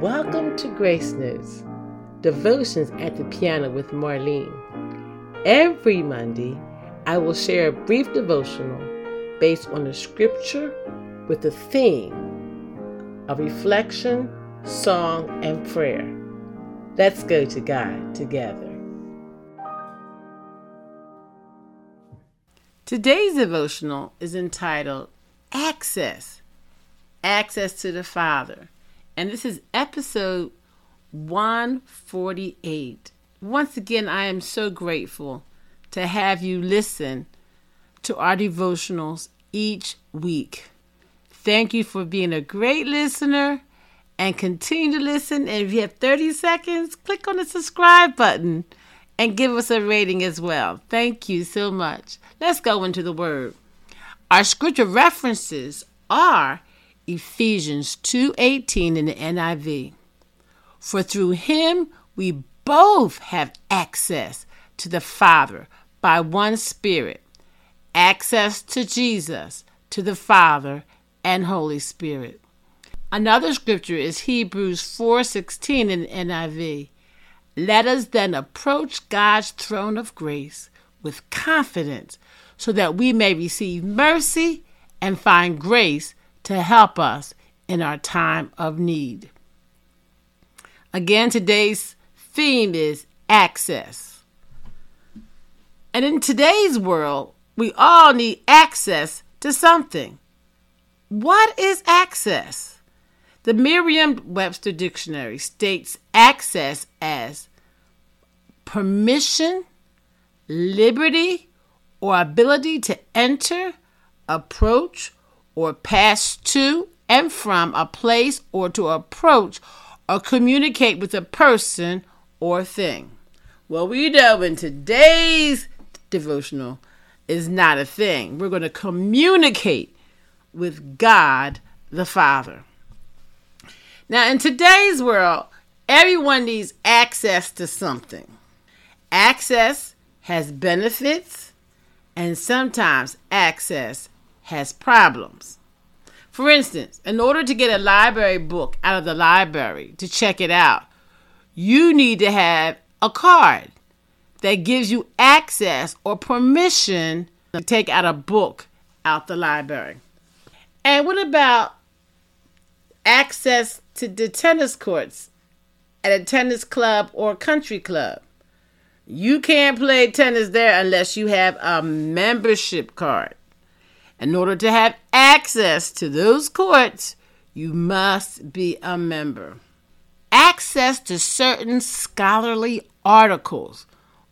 Welcome to Grace Notes, devotions at the piano with Marlene. Every Monday, I will share a brief devotional based on a scripture with a theme of reflection, song, and prayer. Let's go to God together. Today's devotional is entitled Access Access to the Father. And this is episode 148. Once again, I am so grateful to have you listen to our devotionals each week. Thank you for being a great listener and continue to listen. And if you have 30 seconds, click on the subscribe button and give us a rating as well. Thank you so much. Let's go into the word. Our scripture references are Ephesians 2:18 in the NIV. For through him we both have access to the Father by one Spirit, access to Jesus, to the Father and Holy Spirit. Another scripture is Hebrews 4:16 in the NIV. Let us then approach God's throne of grace with confidence so that we may receive mercy and find grace to help us in our time of need. Again, today's theme is access. And in today's world, we all need access to something. What is access? The Merriam Webster Dictionary states access as permission, liberty, or ability to enter, approach, or pass to and from a place or to approach or communicate with a person or thing. Well, we know in today's devotional is not a thing. We're going to communicate with God the Father. Now, in today's world, everyone needs access to something. Access has benefits, and sometimes access has problems. For instance, in order to get a library book out of the library to check it out, you need to have a card that gives you access or permission to take out a book out the library. And what about access to the tennis courts at a tennis club or country club? You can't play tennis there unless you have a membership card. In order to have access to those courts, you must be a member. Access to certain scholarly articles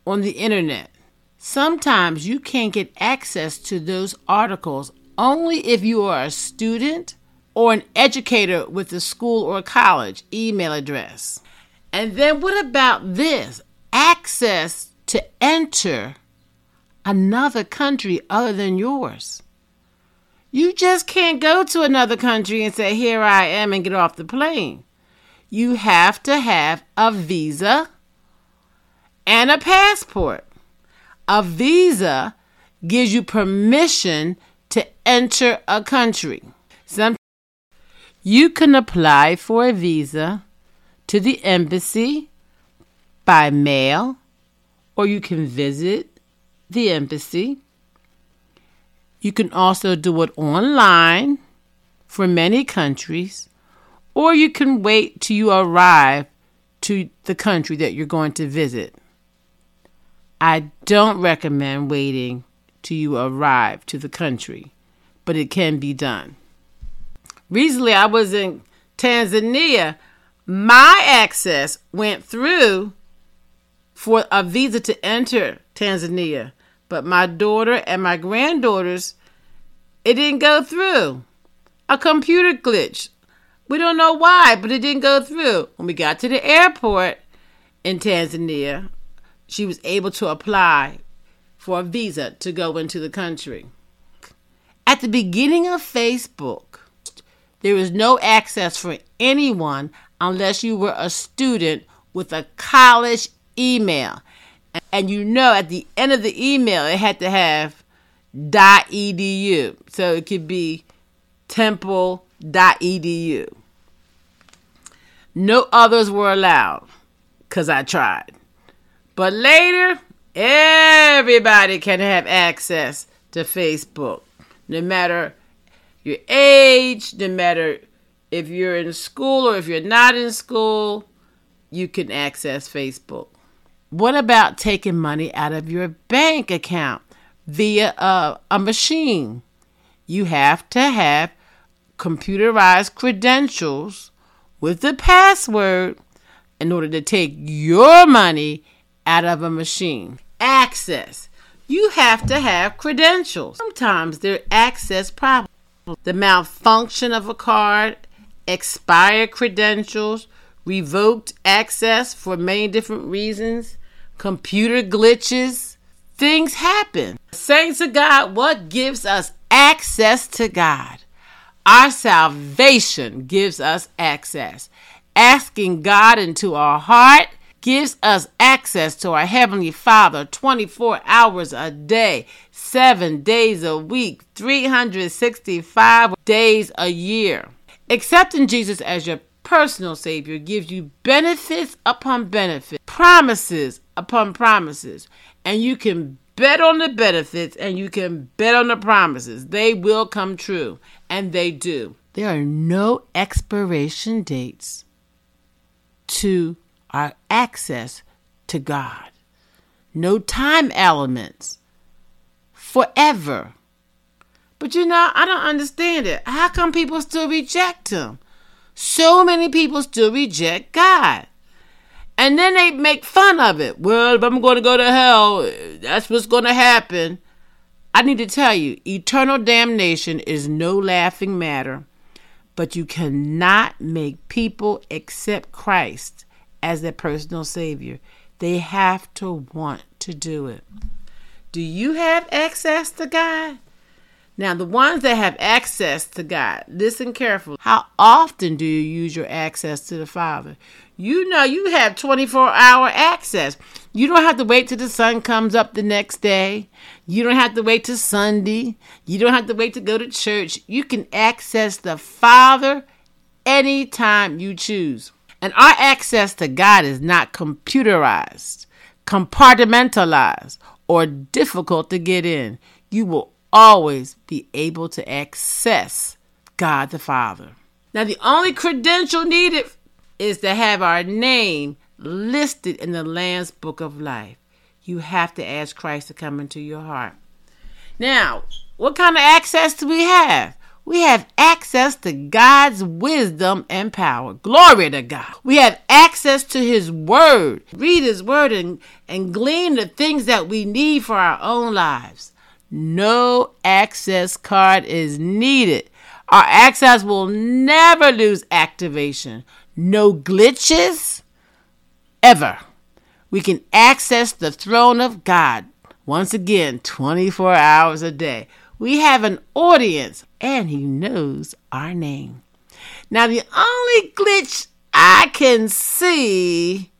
on the internet. Sometimes you can't get access to those articles only if you are a student or an educator with a school or college email address. And then what about this? Access to enter another country other than yours. You just can't go to another country and say, Here I am, and get off the plane. You have to have a visa and a passport. A visa gives you permission to enter a country. Some you can apply for a visa to the embassy by mail, or you can visit the embassy. You can also do it online for many countries, or you can wait till you arrive to the country that you're going to visit. I don't recommend waiting till you arrive to the country, but it can be done. Recently, I was in Tanzania. My access went through for a visa to enter Tanzania, but my daughter and my granddaughters, it didn't go through. A computer glitch. We don't know why, but it didn't go through. When we got to the airport in Tanzania, she was able to apply for a visa to go into the country. At the beginning of Facebook, there was no access for anyone unless you were a student with a college email. And you know at the end of the email it had to have .edu. So it could be temple.edu. No others were allowed because I tried. But later, everybody can have access to Facebook, no matter your age, no matter if you're in school or if you're not in school, you can access Facebook. What about taking money out of your bank account via a, a machine? You have to have computerized credentials with the password in order to take your money out of a machine. Access. You have to have credentials. Sometimes there are access problems. The malfunction of a card, expired credentials, revoked access for many different reasons, computer glitches. Things happen. Saints of God, what gives us access to God? Our salvation gives us access. Asking God into our heart gives us access to our Heavenly Father 24 hours a day, seven days a week, 365 days a year. Accepting Jesus as your personal Savior gives you benefits upon benefits, promises upon promises, and you can bet on the benefits and you can bet on the promises. They will come true, and they do. There are no expiration dates to our access to God, no time elements, forever. But you know, I don't understand it. How come people still reject Him? So many people still reject God. And then they make fun of it. Well, if I'm going to go to hell, that's what's going to happen. I need to tell you, eternal damnation is no laughing matter, but you cannot make people accept Christ as their personal Savior. They have to want to do it. Do you have access to God? Now, the ones that have access to God, listen carefully. How often do you use your access to the Father? You know you have 24 hour access. You don't have to wait till the sun comes up the next day. You don't have to wait till Sunday. You don't have to wait to go to church. You can access the Father anytime you choose. And our access to God is not computerized, compartmentalized, or difficult to get in. You will always be able to access God the Father. Now, the only credential needed is to have our name listed in the Lamb's Book of Life. You have to ask Christ to come into your heart. Now, what kind of access do we have? We have access to God's wisdom and power. Glory to God. We have access to His Word. Read His Word and, and glean the things that we need for our own lives. No access card is needed. Our access will never lose activation. No glitches ever. We can access the throne of God once again 24 hours a day. We have an audience and he knows our name. Now, the only glitch I can see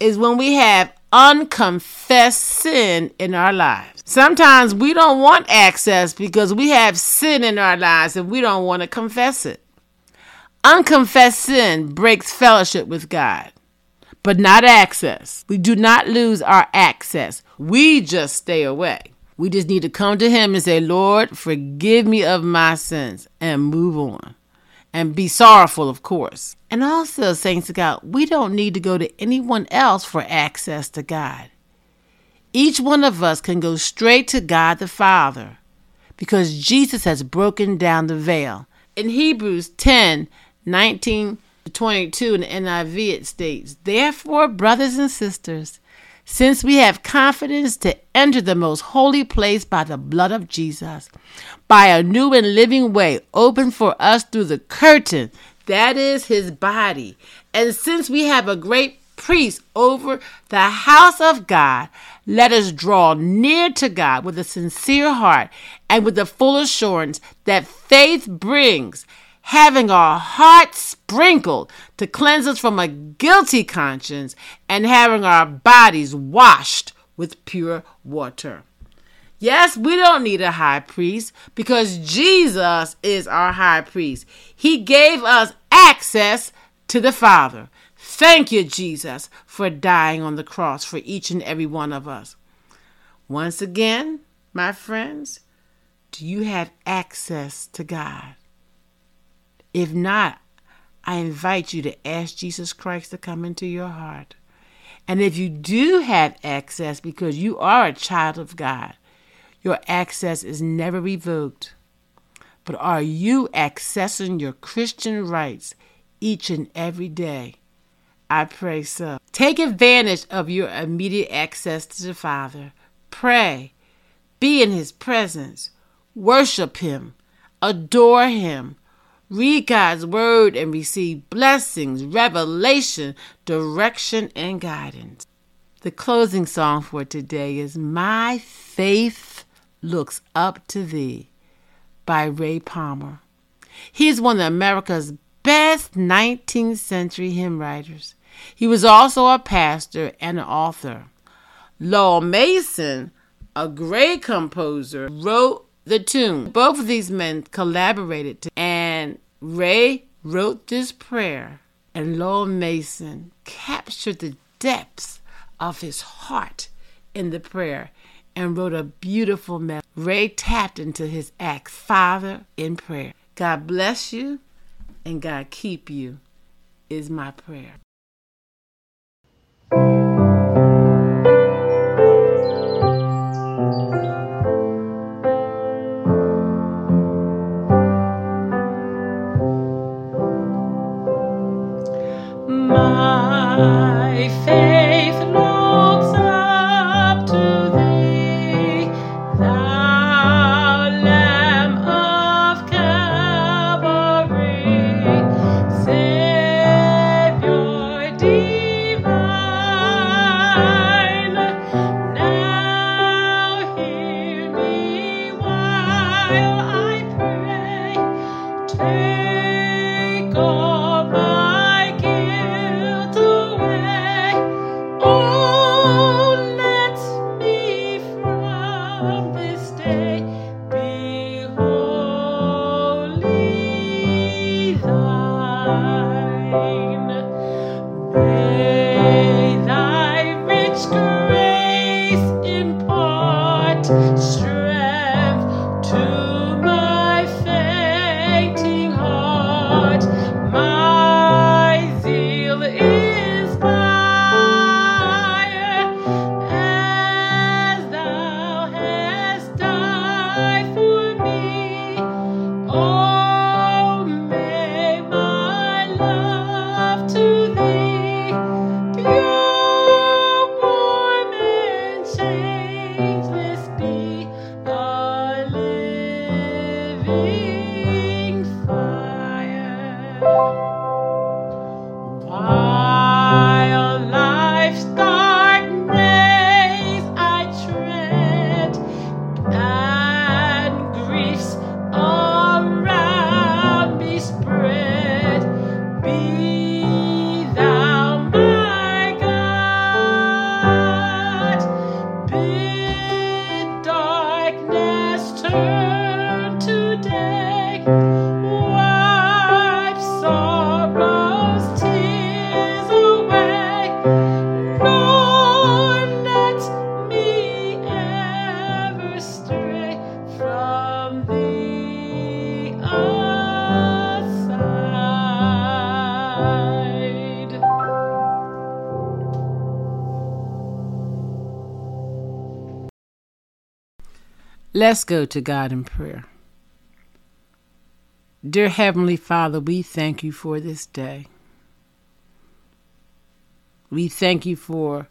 is when we have unconfessed sin in our lives. Sometimes we don't want access because we have sin in our lives and we don't want to confess it. Unconfessed sin breaks fellowship with God, but not access. We do not lose our access. We just stay away. We just need to come to Him and say, Lord, forgive me of my sins and move on. And be sorrowful, of course. And also, saints of God, we don't need to go to anyone else for access to God. Each one of us can go straight to God the Father because Jesus has broken down the veil. In Hebrews 10 19 to 22 in the NIV, it states, Therefore, brothers and sisters, since we have confidence to enter the most holy place by the blood of Jesus, by a new and living way opened for us through the curtain, that is his body. And since we have a great priest over the house of God, let us draw near to God with a sincere heart and with the full assurance that faith brings having our hearts sprinkled to cleanse us from a guilty conscience, and having our bodies washed with pure water. Yes, we don't need a high priest because Jesus is our high priest. He gave us access to the Father. Thank you, Jesus, for dying on the cross for each and every one of us. Once again, my friends, do you have access to God? If not, I invite you to ask Jesus Christ to come into your heart. And if you do have access because you are a child of God, your access is never revoked. But are you accessing your Christian rights each and every day? I pray so. Take advantage of your immediate access to the Father. Pray. Be in His presence. Worship Him. Adore Him. Read God's Word and receive blessings, revelation, direction, and guidance. The closing song for today is My Faith Looks Up to Thee by Ray Palmer. He is one of America's best 19th century hymn writers. He was also a pastor and an author. Lowell Mason, a great composer, wrote the tune. Both of these men collaborated, to, and Ray wrote this prayer, and Lowell Mason captured the depths of his heart in the prayer and wrote a beautiful melody. Ray tapped into his act, Father in prayer. God bless you and God keep you, is my prayer. My faith life's Let's go to God in prayer. Dear Heavenly Father, we thank you for this day. We thank you for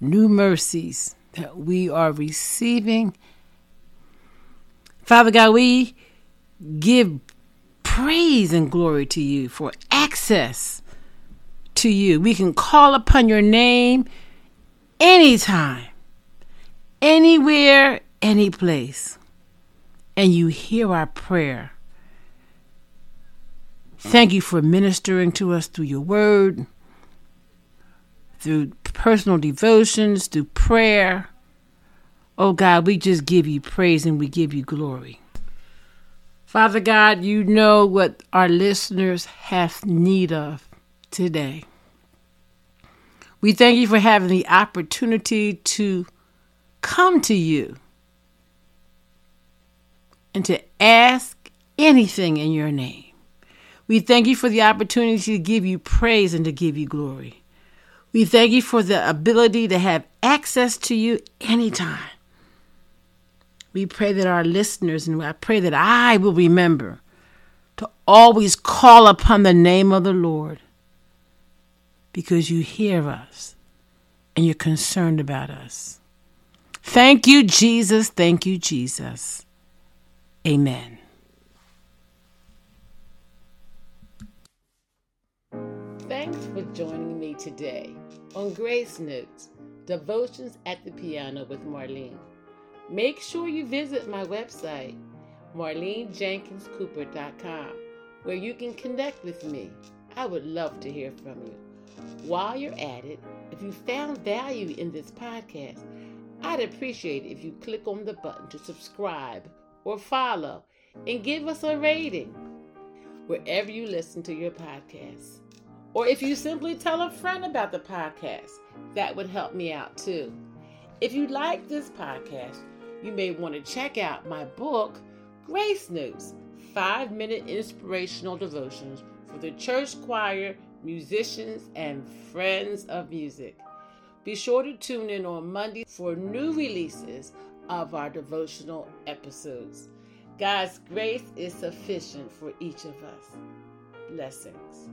new mercies that we are receiving. Father God, we give praise and glory to you for access to you. We can call upon your name anytime, anywhere, any place, and you hear our prayer. Thank you for ministering to us through your word, through personal devotions, through prayer. Oh God, we just give you praise and we give you glory. Father God, you know what our listeners have need of today. We thank you for having the opportunity to come to you and to ask anything in your name. We thank you for the opportunity to give you praise and to give you glory. We thank you for the ability to have access to you anytime. We pray that our listeners, and I pray that I will remember to always call upon the name of the Lord because you hear us and you're concerned about us. Thank you, Jesus. Thank you, Jesus. Amen. Thanks for joining me today on Grace Notes Devotions at the Piano with Marlene. Make sure you visit my website, marlenejenkinscooper.com, where you can connect with me. I would love to hear from you. While you're at it, if you found value in this podcast, I'd appreciate if you click on the button to subscribe or follow and give us a rating wherever you listen to your podcast. Or if you simply tell a friend about the podcast, that would help me out too. If you like this podcast, you may want to check out my book, Grace Notes Five Minute Inspirational Devotions for the Church Choir, Musicians, and Friends of Music. Be sure to tune in on Monday for new releases of our devotional episodes. God's grace is sufficient for each of us. Blessings.